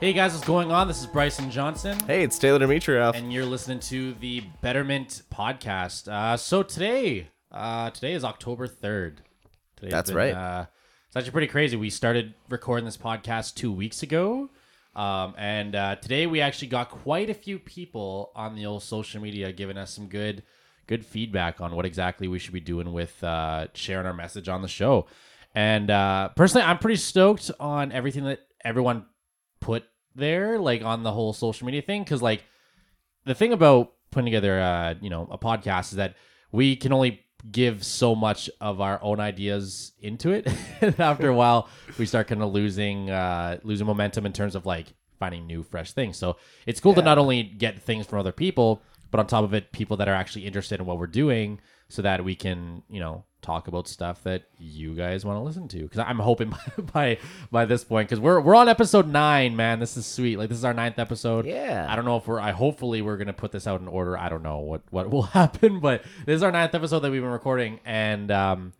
Hey guys, what's going on? This is Bryson Johnson, Hey, it's Taylor Dimitrov. and you're listening to the Betterment podcast. Uh, so today, uh, today is October third. Today's That's right. Uh, it's actually pretty crazy. We started recording this podcast two weeks ago, um, and uh, today we actually got quite a few people on the old social media giving us some good, good feedback on what exactly we should be doing with uh, sharing our message on the show. And uh, personally, I'm pretty stoked on everything that everyone put there, like on the whole social media thing, because like the thing about putting together, uh, you know, a podcast is that we can only give so much of our own ideas into it. and after a while, we start kind of losing uh, losing momentum in terms of like finding new, fresh things. So it's cool to not only get things from other people, but on top of it, people that are actually interested in what we're doing, so that we can, you know, talk about stuff that you guys want to listen to. Because I'm hoping by, by by this point, because we're we're on episode nine, man. This is sweet. Like this is our ninth episode. Yeah. I don't know if we're. I hopefully we're gonna put this out in order. I don't know what what will happen, but this is our ninth episode that we've been recording, and um,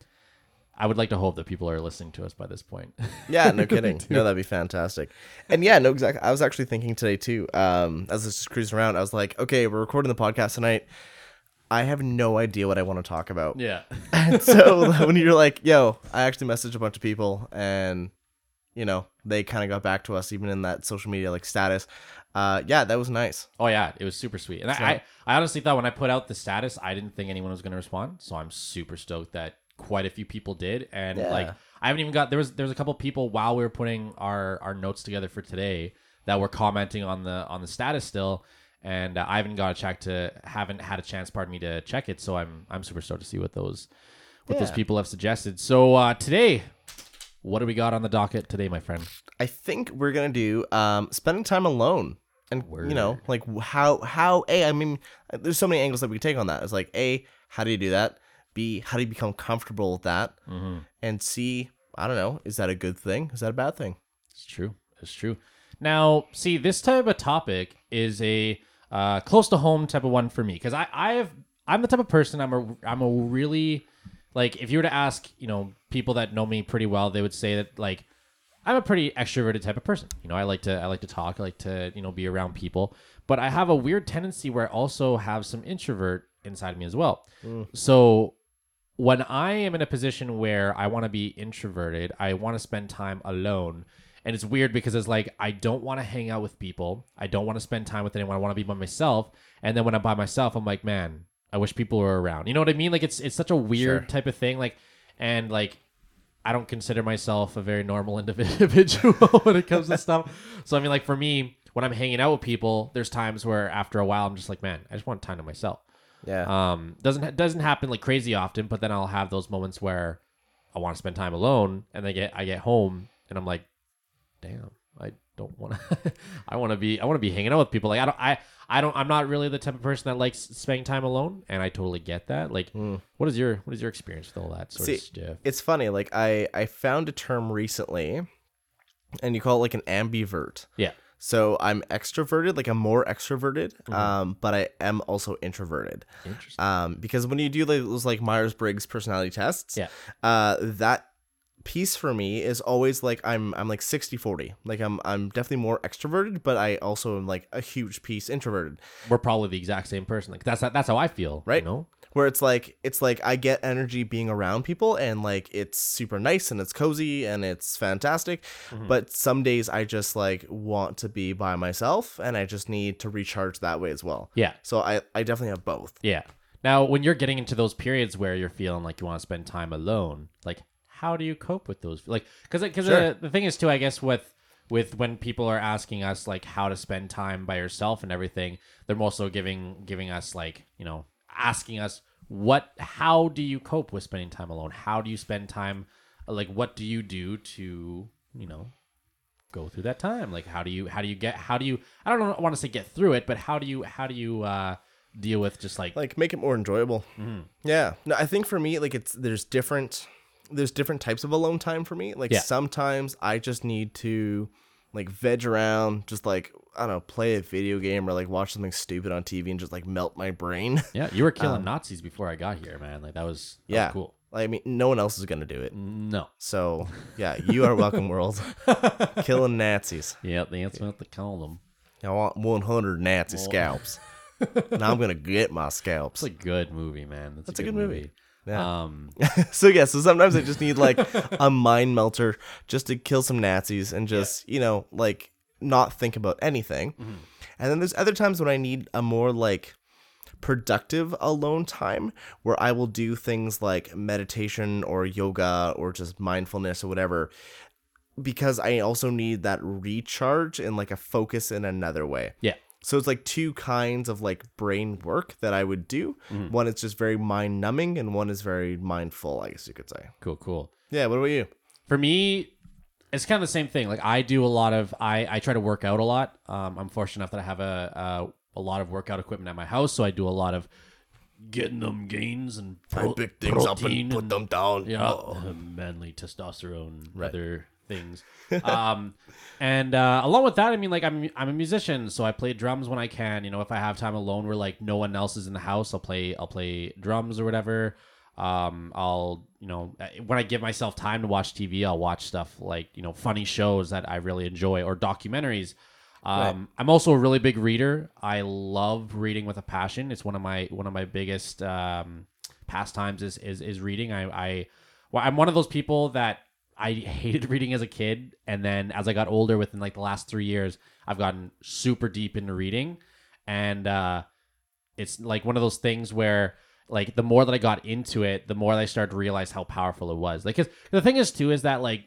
I would like to hope that people are listening to us by this point. Yeah, no kidding. no, that'd be fantastic. And yeah, no, exactly. I was actually thinking today too. Um, as I was just cruising around, I was like, okay, we're recording the podcast tonight. I have no idea what I want to talk about. yeah. And so when you're like, yo, I actually messaged a bunch of people and you know, they kind of got back to us even in that social media like status. Uh, yeah, that was nice. Oh yeah, it was super sweet. And I, I, I honestly thought when I put out the status, I didn't think anyone was going to respond. So I'm super stoked that quite a few people did. And Yeah. like, I haven't even got there was there was a couple people while we were putting our our notes together for today that were commenting on the on the status still. And uh, I haven't got a check to haven't had a chance, pardon me, to check it. So I'm I'm super stoked to see what those what those people have suggested. So uh, today, what do we got on the docket today, my friend? I think we're gonna do um spending time alone, and you know, like how how a I mean, there's so many angles that we can take on that. It's like a how do you do that? B how do you become comfortable with that? Mm-hmm. And C I don't know, is that a good thing? Is that a bad thing? It's true. It's true. Now, see, this type of topic is a uh, close to home type of one for me because I, I have, I'm the type of person. I'm a, I'm a really, like, if you were to ask, you know, people that know me pretty well, they would say that like, I'm a pretty extroverted type of person. You know, I like to, I like to talk. I like to, you know, be around people. But I have a weird tendency where I also have some introvert inside of me as well. So when I am in a position where I want to be introverted, I want to spend time alone. And it's weird because it's like I don't want to hang out with people. I don't want to spend time with anyone. I want to be by myself. And then when I'm by myself, I'm like, man, I wish people were around. You know what I mean? Like it's it's such a weird Sure. type of thing. Like and like I don't consider myself a very normal individual when it comes to stuff. So I mean, like for me, when I'm hanging out with people, there's times where after a while I'm just like, man, I just want time to myself. Yeah. Um, doesn't doesn't happen like crazy often, but then I'll have those moments where I want to spend time alone, and I get I get home and I'm like, damn, I don't want to. I want to be I want to be hanging out with people. Like I don't I I don't I'm not really the type of person that likes spending time alone, and I totally get that. Like, what is your what is your experience with all that sort See, of stuff? it's funny. Like I I found a term recently, and you call it like an ambivert. Yeah. So I'm extroverted, like I'm more extroverted, um, but I am also introverted. Interesting. Um, because when you do like, those like Myers Briggs personality tests, Yeah. uh, that piece for me is always like I'm I'm like 60 40. Like I'm I'm definitely more extroverted, but I also am like a huge piece introverted. We're probably the exact same person. Like that's that's how I feel. Right. You know. Where it's like it's like I get energy being around people and like it's super nice and it's cozy and it's fantastic. Mm-hmm. But some days I just like want to be by myself and I just need to recharge that way as well. Yeah. So I I definitely have both. Yeah. Now, when you're getting into those periods where you're feeling like you want to spend time alone, like how do you cope with those? Like, because because Sure. the thing is too, I guess with with when people are asking us like how to spend time by yourself and everything, they're also giving giving us like you know asking us what how do you cope with spending time alone? How do you spend time? Like, what do you do to you know go through that time? Like, how do you how do you get how do you I don't want to say get through it, but how do you how do you uh deal with just like Like make it more enjoyable. Mm-hmm. Yeah. No, I think for me like it's there's different there's different types of alone time for me. Like Yeah. sometimes I just need to like veg around, just like I don't know, play a video game or like watch something stupid on TV and just like melt my brain. Yeah, you were killing Nazis before I got here, man. Like that was that was Um, yeah. cool. I mean, no one else is gonna do it. No. So yeah, you are welcome, world. Killing Nazis. Yeah, that's what they call them. I want 100 Nazi scalps. now I'm gonna get my scalps. It's a good movie, man. That's, That's a good movie. Yeah. Um, so yeah, so sometimes I just need like a mind melter just to kill some Nazis and just you know like not think about anything. And then there's other times when I need a more like productive alone time where I will do things like meditation or yoga or just mindfulness or whatever because I also need that recharge and like a focus in another way. yeah. So it's like two kinds of like brain work that I would do. Mm-hmm. One is just very mind numbing and one is very mindful, I guess you could say. Cool, cool. Yeah, what about you? For me, it's kind of the same thing. Like I do a lot of I I try to work out a lot. Um, I'm fortunate enough that I have a, a a lot of workout equipment at my house, so I do a lot of getting them gains and pro- protein and- and put them down. yeah, uh, manly testosterone, other things. um, and uh, along with that, I mean, like I'm I'm a musician, so I play drums when I can. You know, if I have time alone where like no one else is in the house, I'll play I'll play drums or whatever. Um, I'll you know when I give myself time to watch TV, I'll watch stuff like you know funny shows that I really enjoy or documentaries. Um, I'm also a really big reader. I love reading with a passion. It's one of my one of my biggest um, pastimes is is is reading. I I well, I'm one of those people that I hated reading as a kid, and then as I got older, within like the last three years, I've gotten super deep into reading, and uh, it's like one of those things where like the more that I got into it, the more I started to realize how powerful it was. Like, cause the thing is too is that like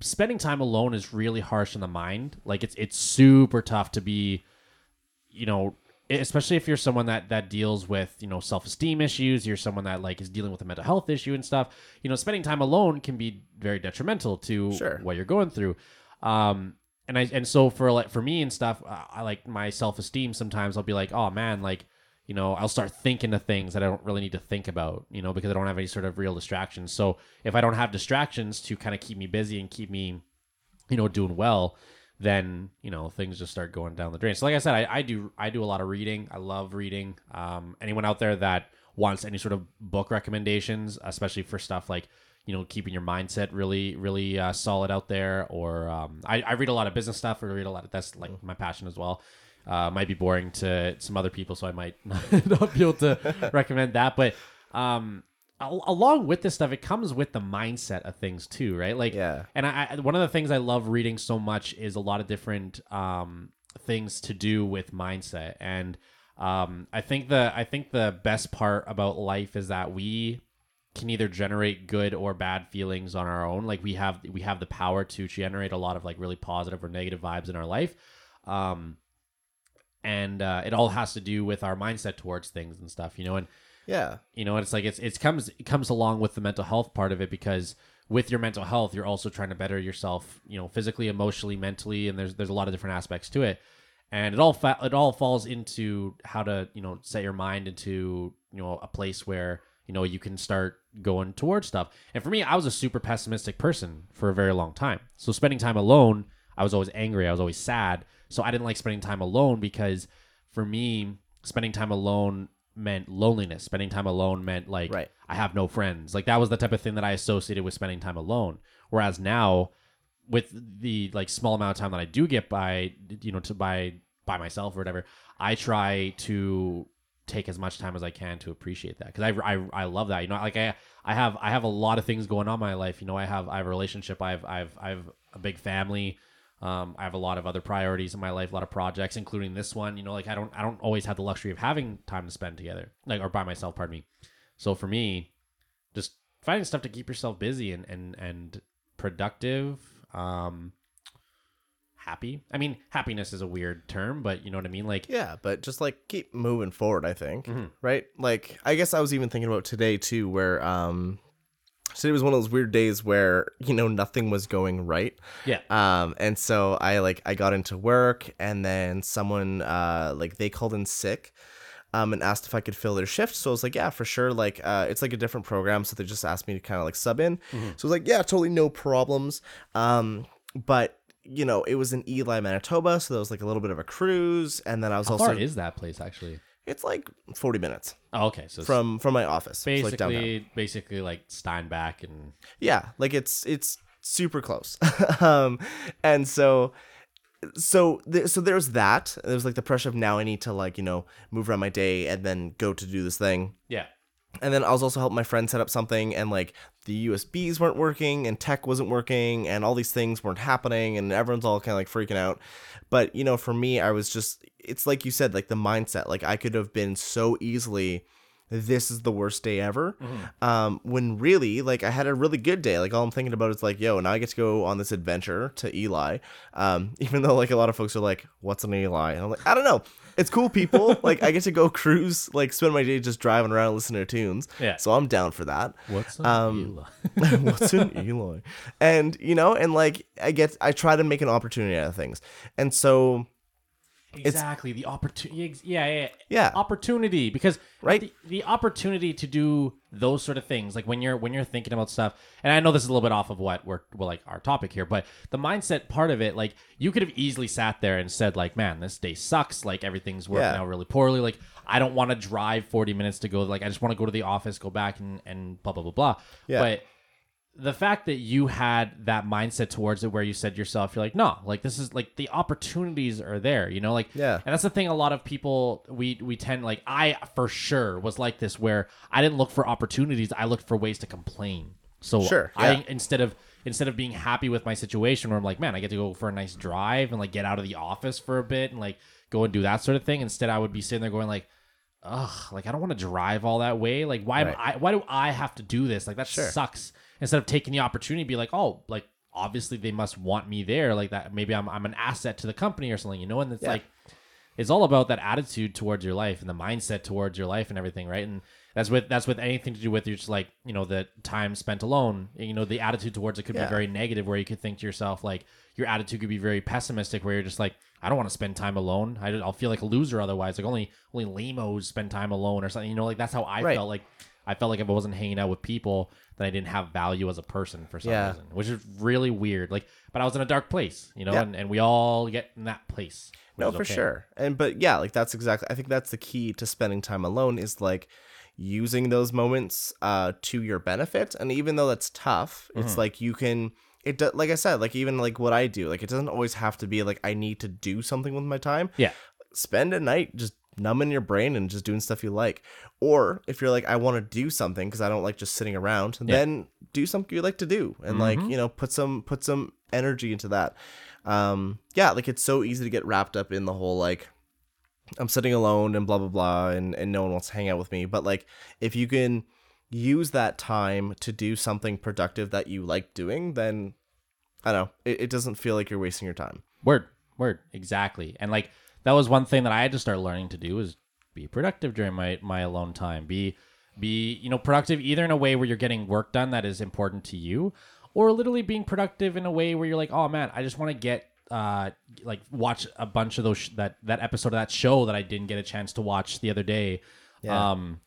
spending time alone is really harsh on the mind. Like, it's it's super tough to be, you know, especially if you're someone that that deals with you know self-esteem issues you're someone that like is dealing with a mental health issue and stuff you know spending time alone can be very detrimental to Sure. what you're going through um and i and so for like for me and stuff i like my self-esteem sometimes i'll be like oh man like you know i'll start thinking of things that i don't really need to think about you know because i don't have any sort of real distractions so if i don't have distractions to kind of keep me busy and keep me you know doing well then you know things just start going down the drain. So like i said i, I do i do a lot of reading. I love reading. Um, anyone out there that wants any sort of book recommendations especially for stuff like you know keeping your mindset really really uh, solid out there or um, I, I read a lot of business stuff or read a lot of that's like my passion as well. Uh, might be boring to some other people so i might not be able to recommend that. But um, along with this stuff it comes with the mindset of things too right like Yeah. and I, I one of the things I love reading so much is a lot of different um, things to do with mindset, and um, I think the I think the best part about life is that we can either generate good or bad feelings on our own. Like we have we have the power to generate a lot of like really positive or negative vibes in our life. Um, and uh, it all has to do with our mindset towards things and stuff, you know. And Yeah. you know it's like it's it comes it comes along with the mental health part of it because with your mental health you're also trying to better yourself you know physically emotionally mentally and there's there's a lot of different aspects to it. And it all fa- it all falls into how to you know set your mind into you know a place where you know you can start going towards stuff. And for me i was a super pessimistic person for a very long time. So spending time alone i was always angry. I was always sad. So i didn't like spending time alone because for me spending time alone meant loneliness spending time alone meant like Right. I have no friends. Like that was the type of thing that I associated with spending time alone. Whereas now, with the like small amount of time that I do get by, you know, to by by myself or whatever, I try to take as much time as I can to appreciate that because I, I I love that. You know, like I I have I have a lot of things going on in my life. You know, I have I have a relationship. I have I have I have a big family. Um, I have a lot of other priorities in my life, a lot of projects, including this one. You know, like I don't I don't always have the luxury of having time to spend together, like or by myself. Pardon me. So for me, just finding stuff to keep yourself busy and and and productive, um, happy. I mean, happiness is a weird term, but you know what I mean. Like, Yeah, but just like keep moving forward, I think. Mhm. Right? Like I guess I was even thinking about today too where um today was one of those weird days where, you know, nothing was going right. yeah, Um and so I like I got into work and then someone uh like they called in sick um and asked if I could fill their shift. So I was like, yeah, for sure. Like uh it's like a different program, so they just asked me to kind of like sub in. So I was like, yeah, totally no problems. Um but you know, it was in Elie, Manitoba, so there was like a little bit of a cruise, and then I was how also far is that place actually? It's like 40 minutes Oh, okay, so from from my office. It's like downtown. basically basically like Steinbach and Yeah, like it's it's super close. um, and so so th- so there's that. There's like the pressure of now I need to like you know move around my day and then go to do this thing. yeah. And then I was also helping my friend set up something, and like the USBs weren't working, and tech wasn't working, and all these things weren't happening, and everyone's all kind of like freaking out. But you know, for me, I was just, it's like you said, like the mindset. Like I could have been so easily, this is the worst day ever. Um, when really, like I had a really good day. Like all I'm thinking about is like, yo, now I get to go on this adventure to Elie. Um, even though like a lot of folks are like, what's an Elie? And I'm like, I don't know. It's cool, people. like I get to go cruise, like spend my day just driving around, listening to tunes. Yeah. So I'm down for that. What's an Um, Elie? What's an Elie? And you know, and like I get, I try to make an opportunity out of things, and so exactly. The opportunity yeah, yeah yeah opportunity. Because Right. the, the opportunity to do those sort of things like when you're when you're thinking about stuff and i know this is a little bit off of what we're well, like our topic here but the mindset part of it like you could have easily sat there and said like man this day sucks. Like everything's working Yeah. out really poorly. Like i don't want to drive 40 minutes to go like i just want to go to the office go back and and blah blah blah blah. Yeah. but the fact that you had that mindset towards it where you said yourself you're like no like this is like the opportunities are there you know like Yeah. and that's the thing a lot of people we we tend like i for sure was like this where i didn't look for opportunities i looked for ways to complain so Sure, i instead of instead of being happy with my situation where i'm like man i get to go for a nice drive and like get out of the office for a bit and like go and do that sort of thing instead i would be sitting there going like ugh, like I don't want to drive all that way. Like why am I why do I have to do this? Like that Sure. sucks. Instead of taking the opportunity, to be like, oh, like obviously they must want me there. Like that maybe I'm I'm an asset to the company or something, you know? And it's Yeah. like it's all about that attitude towards your life and the mindset towards your life and everything, right? And that's with that's with anything to do with your just like you know the time spent alone. You know the attitude towards it could Yeah. be very negative, where you could think to yourself like your attitude could be very pessimistic, where you're just like I don't want to spend time alone. I, I'll feel like a loser otherwise. Like only only lamos spend time alone or something. You know, like that's how I Right. felt. Like I felt like if I wasn't hanging out with people, then I didn't have value as a person for some Yeah. reason, which is really weird. Like, but I was in a dark place, you know, Yeah. and, and we all get in that place. No, for okay. sure. And but yeah, like that's exactly. I think that's the key to spending time alone is like using those moments uh to your benefit. And even though that's tough, it's Mm-hmm. like you can. It do, like I said, like even like what I do, like it doesn't always have to be like I need to do something with my time. Yeah. Spend a night just numbing your brain and just doing stuff you like. Or if you're like I want to do something because I don't like just sitting around, then do something you like to do and like Mm-hmm. you know put some put some energy into that. Um, yeah, like it's so easy to get wrapped up in the whole like I'm sitting alone and blah blah blah and, and no one wants to hang out with me. But like if you can use that time to do something productive that you like doing, then I don't know, it, it doesn't feel like you're wasting your time. Word, word, exactly. And like that was one thing that I had to start learning to do is be productive during my my alone time. Be be you know productive either in a way where you're getting work done that is important to you, or literally being productive in a way where you're like, oh man, I just want to get uh like watch a bunch of those sh- that that episode of that show that I didn't get a chance to watch the other day. Yeah. Um,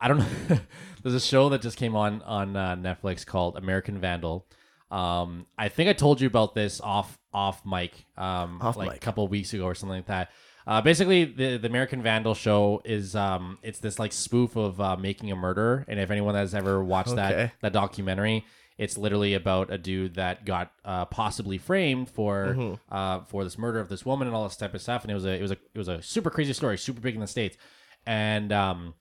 I don't know. There's a show that just came on on uh, Netflix called American Vandal. Um, I think I told you about this off off mic, um, Off like mic. a couple of weeks ago or something like that. Uh, basically, the the American Vandal show is um, it's this like spoof of uh, making a murder, and if anyone has ever watched that that documentary, it's literally about a dude that got uh, possibly framed for Mm-hmm. uh, for this murder of this woman and all this type of stuff. And it was a it was a it was a super crazy story, super big in the states, and um,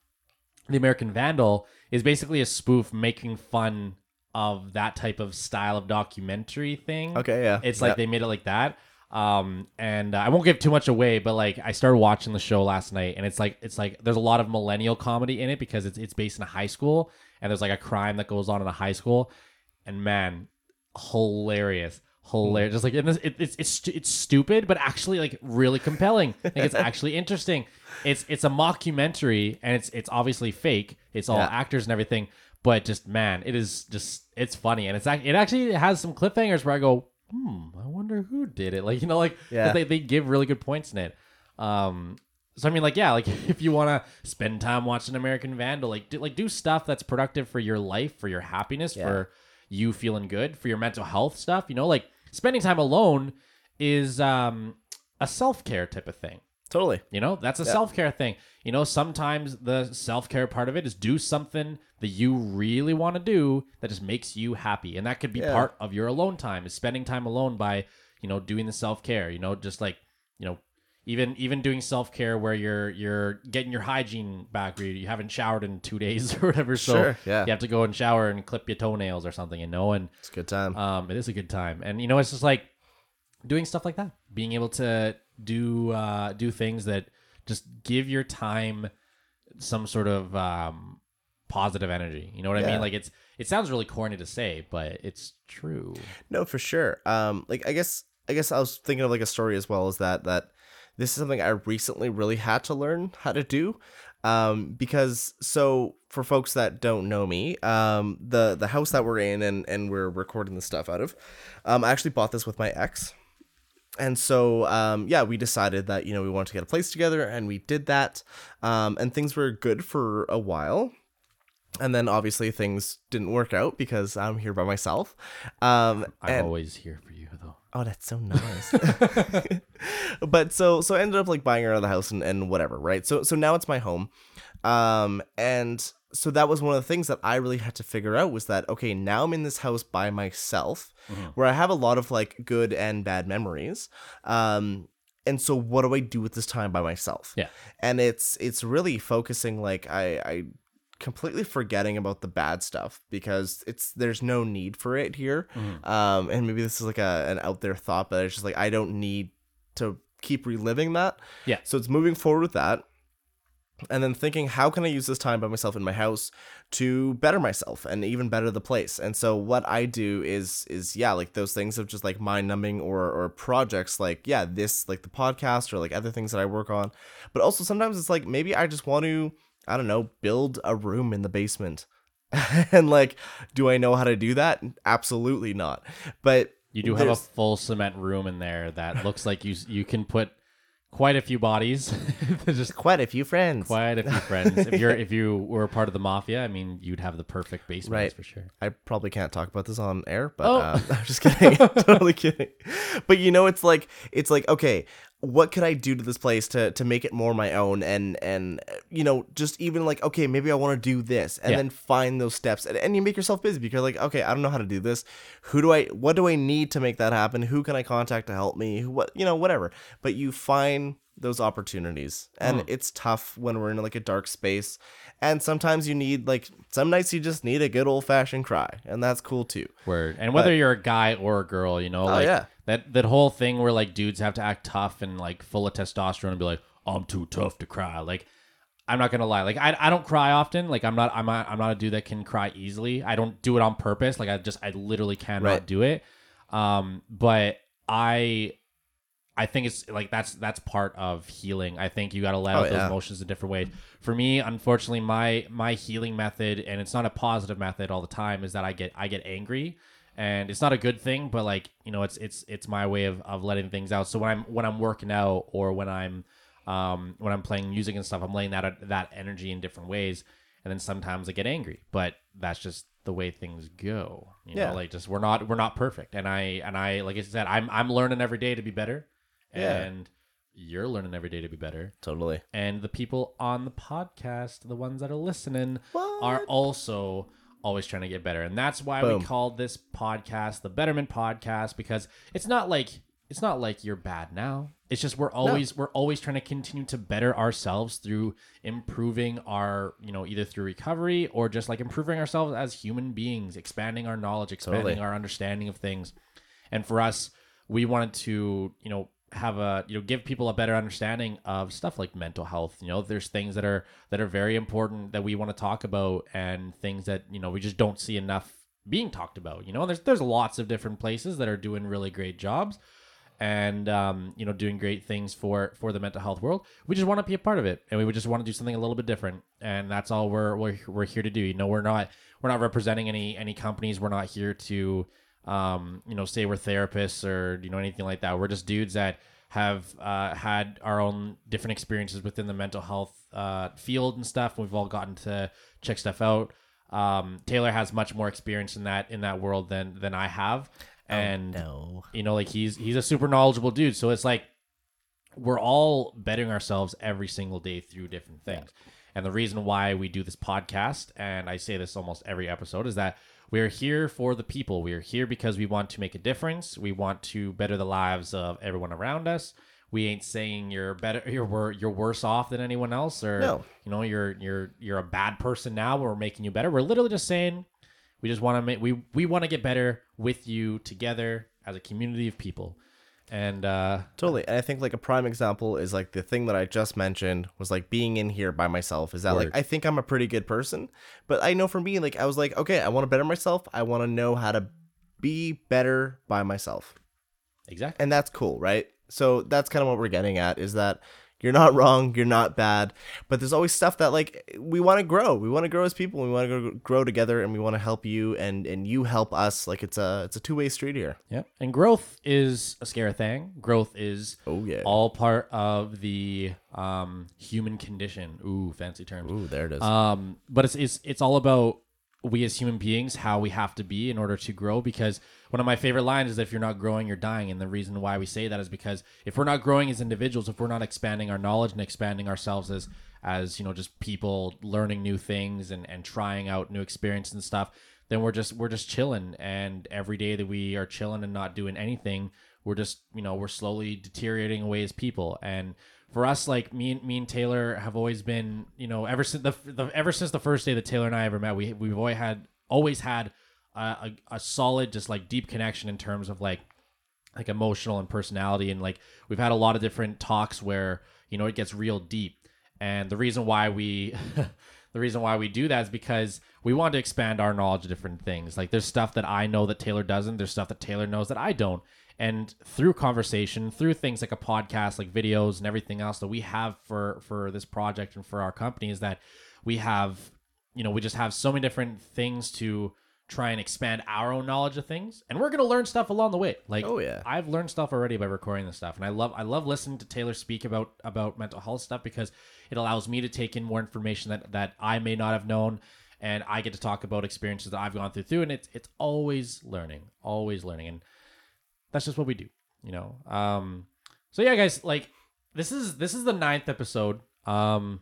the American Vandal is basically a spoof making fun of that type of style of documentary thing. Okay, yeah. It's like Yep. they made it like that. Um, and uh, I won't give too much away, but like I started watching the show last night, and it's like it's like there's a lot of millennial comedy in it because it's it's based in a high school, and there's like a crime that goes on in a high school, and man, hilarious, hilarious. Just like this, it, it's it's it's stupid, but actually like really compelling. like it's actually interesting. It's it's a mockumentary, and it's it's obviously fake. It's all Yeah. actors and everything, but just man, it is just it's funny, and it's act- it actually has some cliffhangers where I go, hmm, I wonder who did it. Like you know, like Yeah. they they give really good points in it. Um, so I mean, like yeah, like if you want to spend time watching American Vandal, like do, like do stuff that's productive for your life, for your happiness, Yeah. for you feeling good, for your mental health stuff. You know, like spending time alone is um a self care type of thing. Totally. You know, that's a self care thing. You know, sometimes the self care part of it is do something that you really want to do that just makes you happy. And that could be Yeah. part of your alone time, is spending time alone by, you know, doing the self care, you know, just like, you know, even even doing self care where you're you're getting your hygiene back where you haven't showered in two days or whatever. So Sure, yeah. you have to go and shower and clip your toenails or something, you know, and It's a good time. um, it is a good time, and you know, it's just like doing stuff like that, being able to do uh, do things that just give your time some sort of um, positive energy. You know what I mean? Like it's it sounds really corny to say, but it's true. No, for sure. Um, like I guess I guess I was thinking of like a story as well as that that this is something I recently really had to learn how to do. Um, because so for folks that don't know me, um, the the house that we're in and and we're recording the stuff out of, um, I actually bought this with my ex. And so, um, yeah, we decided that you know we wanted to get a place together, and we did that. Um, and things were good for a while, and then obviously things didn't work out because I'm here by myself. Um, I'm and- always here for you, though. Oh, that's so nice. but so so I ended up like buying her out of the house and, and whatever, right? So so now it's my home. Um and so that was one of the things that I really had to figure out was that okay, now I'm in this house by myself where I have a lot of like good and bad memories. Um and so what do I do with this time by myself? Yeah. And it's it's really focusing like I I completely forgetting about the bad stuff because it's there's no need for it here um and maybe this is like a an out there thought but it's just like i don't need to keep reliving that Yeah. so it's moving forward with that and then thinking how can i use this time by myself in my house to better myself and even better the place? And so what i do is is yeah like those things of just like mind numbing or or projects like yeah this like the podcast or like other things that i work on. But also sometimes it's like maybe i just want to i don't know build a room in the basement. And like do i know how to do that? Absolutely not. But You do have a full cement room in there that looks like you you can put quite a few bodies. just quite a few friends quite a few friends. If you're if you were part of the mafia, I mean, you'd have the perfect basement Right. for sure. I probably can't talk about this on air, but Oh. uh, I'm just kidding. totally kidding. But you know, it's like it's like okay, what could I do to this place to to make it more my own and and you know just even like okay, maybe I want to do this and Yeah. then find those steps and, and you make yourself busy because like okay, I don't know how to do this. Who do I? What do I need to make that happen? Who can I contact to help me? Who, what you know, whatever. But you find those opportunities and hmm. it's tough when we're in like a dark space and sometimes you need like some nights you just need a good old fashioned cry and that's cool too Word. And whether you're a guy or a girl, you know, oh, like Oh, yeah. That that whole thing where like dudes have to act tough and like full of testosterone and be like, I'm too tough to cry. Like I'm not gonna lie. Like I, I don't cry often. Like I'm not I'm not I'm not a dude that can cry easily. I don't do it on purpose. Like I just I literally cannot Right. do it. Um, but I I think it's like that's that's part of healing. I think you got to let Oh, out those yeah. emotions in different ways. For me, unfortunately, my my healing method, and it's not a positive method all the time, is that I get I get angry, and it's not a good thing. But like you know, it's it's it's my way of, of letting things out. So when I'm when I'm working out or when I'm um when I'm playing music and stuff, I'm laying that that energy in different ways, and then sometimes I get angry. But that's just the way things go. You Yeah. know, like just we're not we're not perfect, and I and I like I said, I'm I'm learning every day to be better, Yeah. and you're learning every day to be better totally and the people on the podcast, the ones that are listening, What? are also always trying to get better. And that's why Boom. we called this podcast the Betterment Podcast because it's not like it's not like you're bad now. It's just we're always we're always trying to continue to better ourselves through improving our, you know, either through recovery or just like improving ourselves as human beings, expanding our knowledge, expanding Totally. our understanding of things. And for us, we wanted to, you know, have a you know give people a better understanding of stuff like mental health you know there's things that are that are very important that we want to talk about and things that you know we just don't see enough being talked about you know? There's there's lots of different places that are doing really great jobs and um, you know doing great things for for the mental health world. We just want to be a part of it and we would just want to do something a little bit different and that's all we're we're, we're here to do. You know we're not we're not representing any any companies. We're not here to um, you know, say we're therapists or you know anything like that. We're just dudes that have uh, had our own different experiences within the mental health uh, field and stuff. We've all gotten to check stuff out. Um, Taylor has much more experience in that in that world than than I have, and no you know, like he's he's a super knowledgeable dude. So it's like we're all bettering ourselves every single day through different things. And the reason why we do this podcast, and I say this almost every episode, is that we are here for the people. We are here because we want to make a difference. We want to better the lives of everyone around us. We ain't saying you're better, you're you're worse off than anyone else, or No. you know you're you're you're a bad person now. We're making you better. We're literally just saying we just want to make we we want to get better with you together as a community of people. And uh, Totally. And I think like a prime example is like the thing that I just mentioned was like being in here by myself. Is that Word. like I think I'm a pretty good person, but I know for me like I was like, okay, I want to better myself. I want to know how to be better by myself. exactly. And that's cool, right? So that's kind of what we're getting at is that you're not wrong, you're not bad, but there's always stuff that like we want to grow. We want to grow as people. We want to grow together and we want to help you and and you help us. Like it's a it's a two-way street here. Yeah. And growth is a scary thing. Growth is Oh yeah. all part of the um, human condition. Ooh, fancy terms. Ooh, there it is. Um, but it's, it's it's all about we as human beings how we have to be in order to grow. Because one of my favorite lines is if you're not growing, you're dying. And the reason why we say that is because if we're not growing as individuals, if we're not expanding our knowledge and expanding ourselves as as you know just people learning new things and and trying out new experiences and stuff, then we're just we're just chilling. And every day that we are chilling and not doing anything, we're just you know we're slowly deteriorating away as people and for us like me and me and Taylor have always been you know ever since the, the ever since the first day that Taylor and I ever met we we've always had always had a, a, solid just like deep connection in terms of like like emotional and personality. And like we've had a lot of different talks where you know it gets real deep. And the reason why we the reason why we do that is because we want to expand our knowledge of different things. Like there's stuff that i know that taylor doesn't. There's stuff that taylor knows that i don't and through conversation through things like a podcast like videos and everything else that we have for for this project and for our company is that we have you know we just have so many different things to try and expand our own knowledge of things. And we're going to learn stuff along the way. Like Oh, yeah. I've learned stuff already by recording this stuff, and I love I love listening to Taylor speak about about mental health stuff because it allows me to take in more information that that I may not have known, and I get to talk about experiences that I've gone through through, and it's it's always learning, always learning, and that's just what we do, you know. Um, so yeah, guys, like this is this is the ninth episode. Um,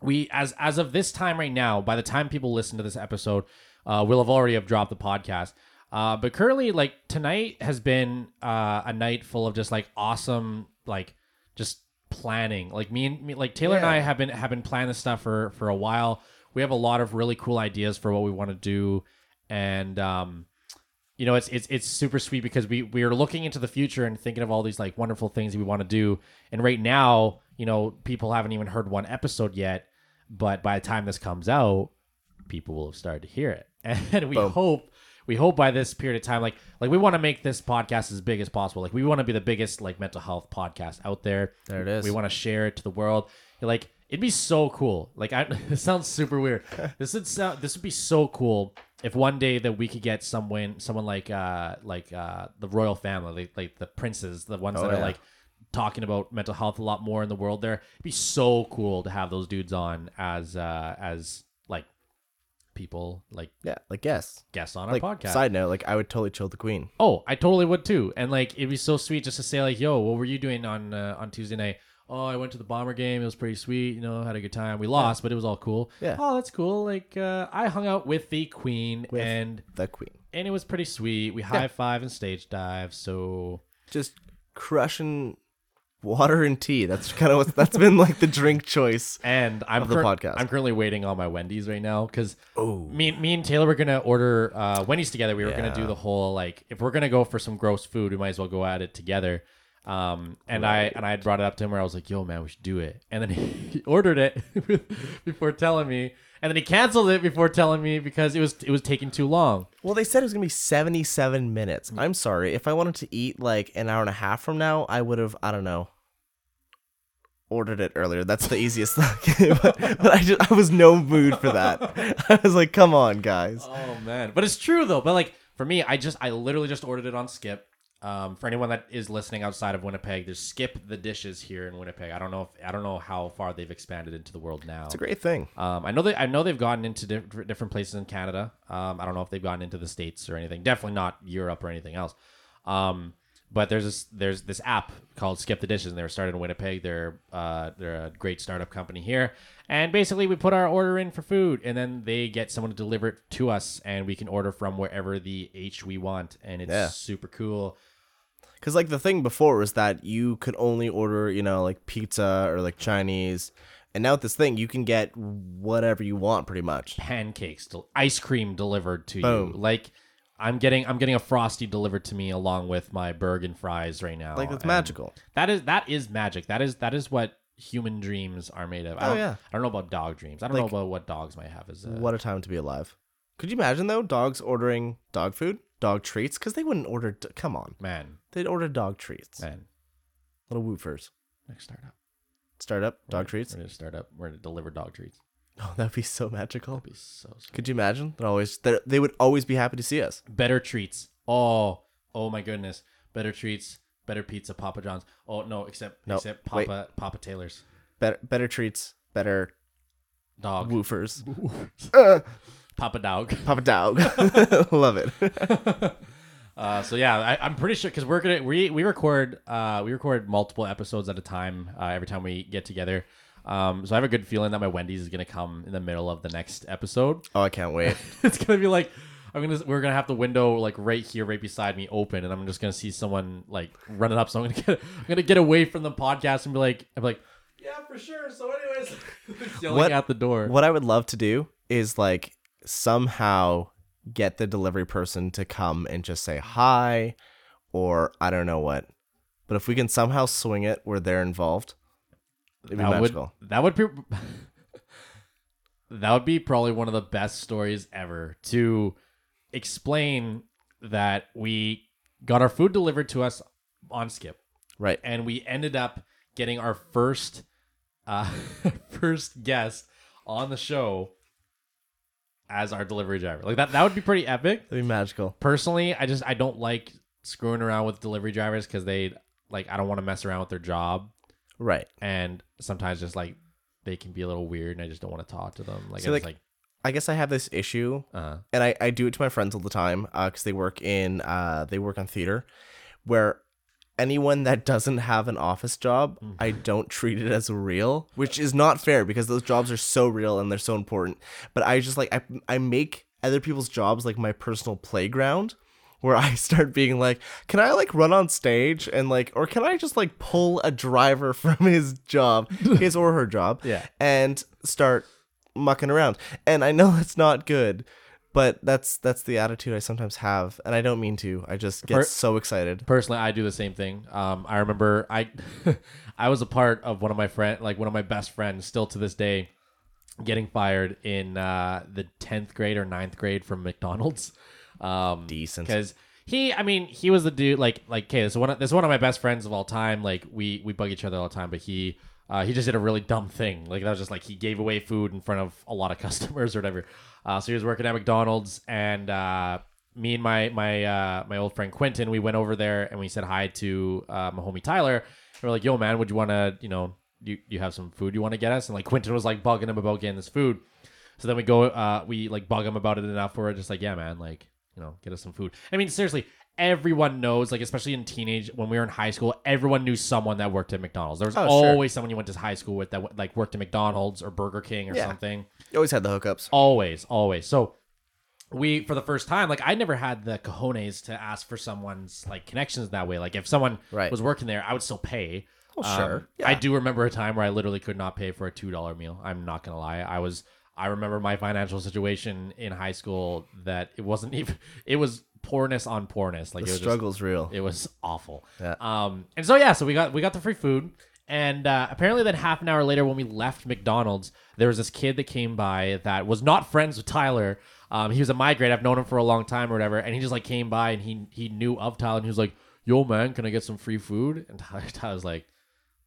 we as as of this time right now, by the time people listen to this episode, uh, we'll have already have dropped the podcast. Uh, but currently, like tonight has been uh, a night full of just like awesome, like just planning. Like me and me, like Taylor and I have been have been planning this stuff for for a while. We have a lot of really cool ideas for what we want to do, and um, you know, it's it's it's super sweet because we we are looking into the future and thinking of all these like wonderful things we want to do. And right now, you know, people haven't even heard one episode yet, but by the time this comes out, people will have started to hear it. And we Boom. hope we hope by this period of time like like we want to make this podcast as big as possible. Like we want to be the biggest like mental health podcast out there. There it is. We want to share it to the world. Like it'd be so cool. Like I it sounds super weird. this would sound this would be so cool if one day that we could get someone someone like uh like uh the royal family, like, like the princes, the ones Oh, that are like talking about mental health a lot more in the world there. It'd be so cool to have those dudes on as uh as like people like Yeah, like guests guests on our podcast. side note, like I would totally chill the queen. Oh, I totally would too. And like it'd be so sweet just to say like, "Yo, what were you doing on uh, on Tuesday night?" Oh, I went to the bomber game. It was pretty sweet. You know, had a good time. We lost, but it was all cool. Yeah. Oh, that's cool. Like uh, I hung out with the queen, With- and The queen. and it was pretty sweet. We high five and stage dive. So Just crushing water and tea. That's kind of what that's been like the drink choice. and I'm Of the podcast. I'm currently waiting on my Wendy's right now because Oh. me me and Taylor were gonna order uh, Wendy's together. We were gonna do Yeah. the whole like if we're gonna go for some gross food, we might as well go at it together. Um, and I and I had brought it up to him where I was like, "Yo, man, we should do it." And then he ordered it before telling me, and then he canceled it before telling me because it was it was taking too long. Well, they said it was gonna be seventy-seven minutes. I'm sorry. If I wanted to eat like an hour and a half from now, I would have. I don't know. Ordered it earlier. That's the easiest. but, but I just I was no mood for that. I was like, come on, guys. Oh man, but it's true though. But like for me, I just I literally just ordered it on Skip. Um, for anyone that is listening outside of Winnipeg, there's Skip the dishes here in Winnipeg. I don't know if I don't know how far they've expanded into the world now. It's a great thing. Um, I know they I know they've gotten into diff- different places in Canada. Um, I don't know if they've gotten into the states or anything. Definitely not Europe or anything else. Um, but there's this there's this app called Skip the Dishes, and they were started in Winnipeg. They're uh, they're a great startup company here, and basically we put our order in for food, and then they get someone to deliver it to us, and we can order from wherever the H we want, and it's Yeah. super cool. Because like the thing before was that you could only order, you know, like pizza or like Chinese, and now with this thing you can get whatever you want pretty much. Pancakes, del- ice cream delivered to Boom. you, like. I'm getting I'm getting a frosty delivered to me along with my burger and fries right now. Like that's and magical. That is that is magic. That is that is what human dreams are made of. I Oh, don't, yeah. I don't know about dog dreams. I don't Like- know about what dogs might have as a What a time to be alive. Could you imagine though, dogs ordering dog food, dog treats? Because they wouldn't order. D- come on, man. they'd order dog treats, Man, little woofers. next startup. Startup dog treats. We're gonna start up. We're gonna deliver dog treats. Oh, that'd be so magical. That'd be so sweet. Could you imagine? They're always they they would always be happy to see us. better treats. Oh, oh my goodness. Better treats. Better pizza. Papa John's. Oh no, except No, except wait. Papa Papa Taylor's Better better treats, better dog. woofers. Uh, Papa Dog. Papa dog, love it. Uh, so yeah, I, I'm pretty sure because we're gonna we we record uh we record multiple episodes at a time uh, every time we get together. Um, so I have a good feeling that my Wendy's is gonna come in the middle of the next episode. Oh, I can't wait. it's gonna be like I'm gonna we're gonna have the window like right here, right beside me, open, and I'm just gonna see someone like running up. So I'm gonna get I'm gonna get away from the podcast and be like I'm like yeah for sure. So anyways, yelling What- at the door. What I would love to do is like somehow get the delivery person to come and just say hi, or I don't know what. But if we can somehow swing it where they're involved, it'd be that magical. would that would be that would be probably one of the best stories ever to explain that we got our food delivered to us on skip Right. and we ended up getting our first uh first guest on the show as our delivery driver like that that would be pretty epic That'd be magical. personally i just i don't like screwing around with delivery drivers because they like i don't want to mess around with their job Right. and sometimes just like they can be a little weird and I just don't want to talk to them. Like So, like- like, I guess I have this issue, uh, and I, I do it to my friends all the time because they work in uh they work on theater, where anyone that doesn't have an office job, I mm. don't treat it as real, which is not fair because those jobs are so real and they're so important. But I just like I I make other people's jobs like my personal playground. Where I start being like, can I like run on stage and like, or can I just like pull a driver from his job, his or her job, Yeah. and start mucking around. And I know that's not good, but that's that's the attitude I sometimes have, and I don't mean to. I just get Per- so excited. personally, I do the same thing. Um, I remember I, I was a part of one of my friend, like one of my best friends, still to this day, getting fired in uh, the tenth grade or 9th grade from McDonald's. Um, Decent. because he, I mean, he was the dude. Like, like, okay, this is one. Of, this is one of my best friends of all time. Like, we we bug each other all the time, but he. Uh, he just did a really dumb thing. Like that was just like he gave away food in front of a lot of customers or whatever. Uh, so he was working at McDonald's, and uh, me and my my uh, my old friend Quentin, we went over there and we said hi to uh, my homie Tyler. And we're like, "Yo, man, would you want to, you know, you you have some food you want to get us?" And like Quentin was like bugging him about getting this food. So then we go, uh, we like bug him about it enough. Where we're just like, "Yeah, man, like you know, get us some food." I mean, seriously, everyone knows, like especially in teenage when we were in high school, everyone knew someone that worked at McDonald's. There was Oh, sure. always someone you went to high school with that like worked at McDonald's or Burger King or Yeah. something. You always had the hookups. Always, always. So we for the first time, like I never had the cojones to ask for someone's like connections that way. Like if someone Right. was working there, I would still pay. Oh, Um, sure. Yeah. I do remember a time where I literally could not pay for a two dollar meal. I'm not gonna lie. I was I remember my financial situation in high school that it wasn't even it was poorness on poorness. Like The it was just- struggle's real. it was awful. Yeah. Um, and so yeah, so we got we got the free food, and uh, apparently then half an hour later when we left McDonald's, there was this kid that came by that was not friends with Tyler. Um, he was a migrant. I've known him for a long time or whatever, and he just like came by and he he knew of Tyler and he was like, "Yo, man, can I get some free food?" And Tyler, Tyler was like,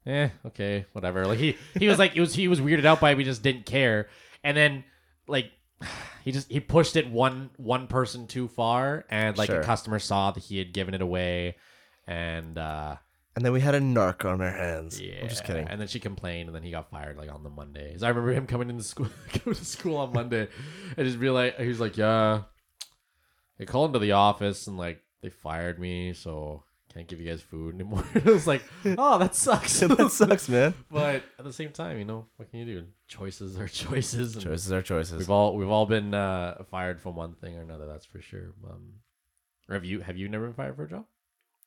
"Eh, okay, whatever." Like he he was like it was he was weirded out by it. We just didn't care, and then like he just he pushed it one one person too far and like Sure. a customer saw that he had given it away and uh and then we had a narc on our hands. yeah I'm just kidding. and then she complained and then he got fired like on the monday so i remember him coming into school coming to school on monday and just be like he was like yeah they called into the office and like they fired me so can't give you guys food anymore. it was like, oh, that sucks. that sucks, man. but at the same time, you know, what can you do? Choices are choices. Choices are choices. We've all we've all been uh, fired from one thing or another. That's for sure. Um, have you have you never been fired for a job?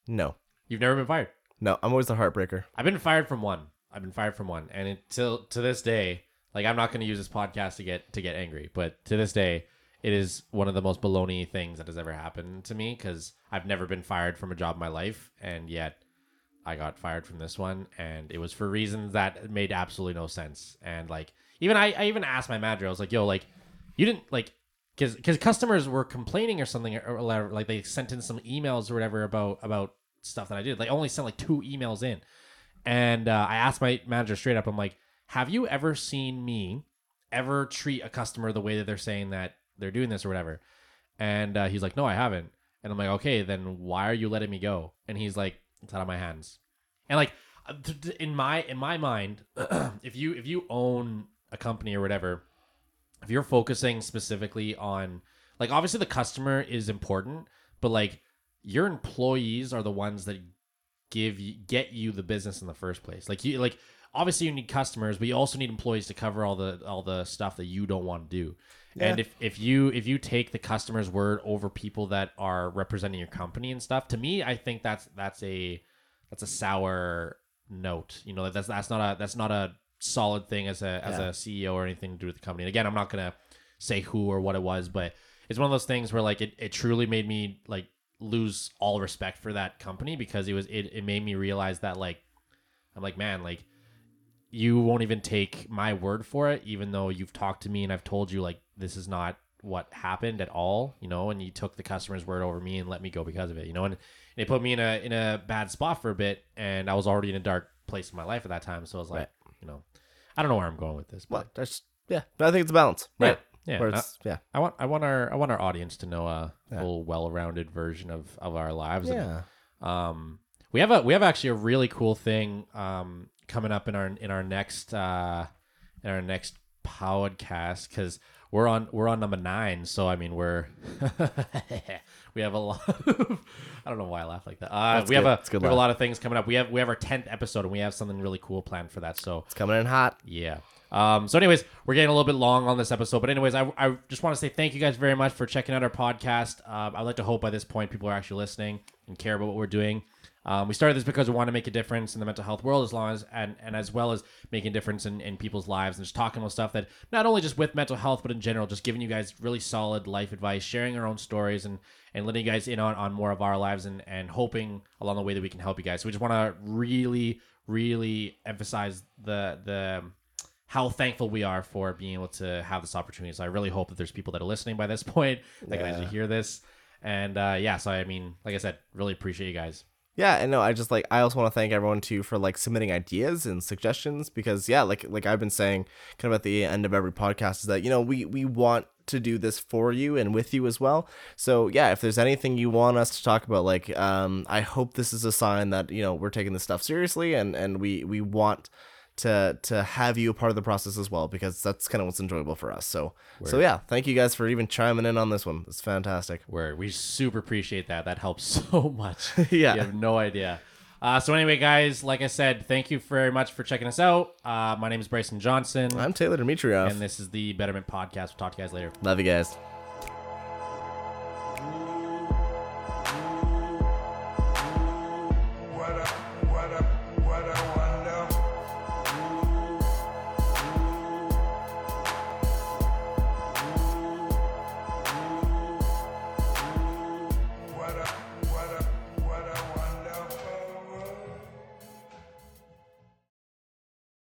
No, You've never been fired. no, I'm always the heartbreaker. I've been fired from one. I've been fired from one, and until to this day, like I'm not going to use this podcast to get to get angry, but to this day, it is one of the most baloney things that has ever happened to me because I've never been fired from a job in my life, and yet I got fired from this one, and it was for reasons that made absolutely no sense. And like even I, I even asked my manager, I was like, "Yo, like you didn't like." Because, because customers were complaining or something or whatever, like they sent in some emails or whatever about about stuff that I did. They only sent like two emails in, and uh, I asked my manager straight up, I'm like, have you ever seen me ever treat a customer the way that they're saying that they're doing this or whatever? And uh, he's like, no, I haven't. And I'm like, okay, then why are you letting me go? And he's like, it's out of my hands. And like, uh, in my in my mind, if you if you own a company or whatever, if you're focusing specifically on like obviously the customer is important, but like your employees are the ones that give you get you the business in the first place. Like you like obviously you need customers, but you also need employees to cover all the all the stuff that you don't want to do. And if if you if you take the customer's word over people that are representing your company and stuff, to me I think that's that's a that's a sour note. You know, that's that's not a that's not a solid thing as a as Yeah. a CEO or anything to do with the company. And again, I'm not gonna say who or what it was, but it's one of those things where like it, it truly made me like lose all respect for that company because it was it, it made me realize that like I'm like, man, like you won't even take my word for it, even though you've talked to me and I've told you like this is not what happened at all, you know, and you took the customer's word over me and let me go because of it, you know, and it put me in a in a bad spot for a bit and I was already in a dark place in my life at that time. So I was like, Right. you know, I don't know where I'm going with this, but Well, that's yeah. I think it's a balance, right? yeah. Where it's, yeah. I want I want our I want our audience to know a Yeah. full well-rounded version of of our lives. and, Yeah. um, we have a we have actually a really cool thing um coming up in our in our next uh in our next podcast because we're on we're on number nine. So I mean we're we have a lot. Of, I don't know why I laugh like that. Uh, we have good. a we have a lot of things coming up. We have we have our tenth episode and we have something really cool planned for that. So It's coming in hot. yeah. Um, so, anyways, we're getting a little bit long on this episode, but anyways, I, I just want to say thank you guys very much for checking out our podcast. Um, I'd like to hope by this point people are actually listening and care about what we're doing. Um, we started this because we want to make a difference in the mental health world, as long as and, and as well as making a difference in, in people's lives and just talking about stuff that not only just with mental health, but in general, just giving you guys really solid life advice, sharing our own stories, and and letting you guys in on, on more of our lives, and and hoping along the way that we can help you guys. So we just want to really, really emphasize the the how thankful we are for being able to have this opportunity. So I really hope that there's people that are listening by this point that can Yeah. actually hear this. And uh, yeah, so I mean, like I said, really appreciate you guys. Yeah, and no, I just like I also want to thank everyone too for like submitting ideas and suggestions because yeah, like like I've been saying kind of at the end of every podcast is that you know we we want to do this for you and with you as well. So yeah, if there's anything you want us to talk about, like um, I hope this is a sign that you know we're taking this stuff seriously and and we we want to to have you a part of the process as well because that's kind of what's enjoyable for us. So so yeah, thank you guys for even chiming in on this one. It's fantastic. Where we super appreciate that. That helps so much. Yeah. You have no idea. Uh, so anyway, guys, like I said, thank you very much for checking us out. Uh, my name is Bryson Johnson, I'm Taylor Dimitrov. and this is the Betterment Podcast. We'll talk to you guys later. Love you guys.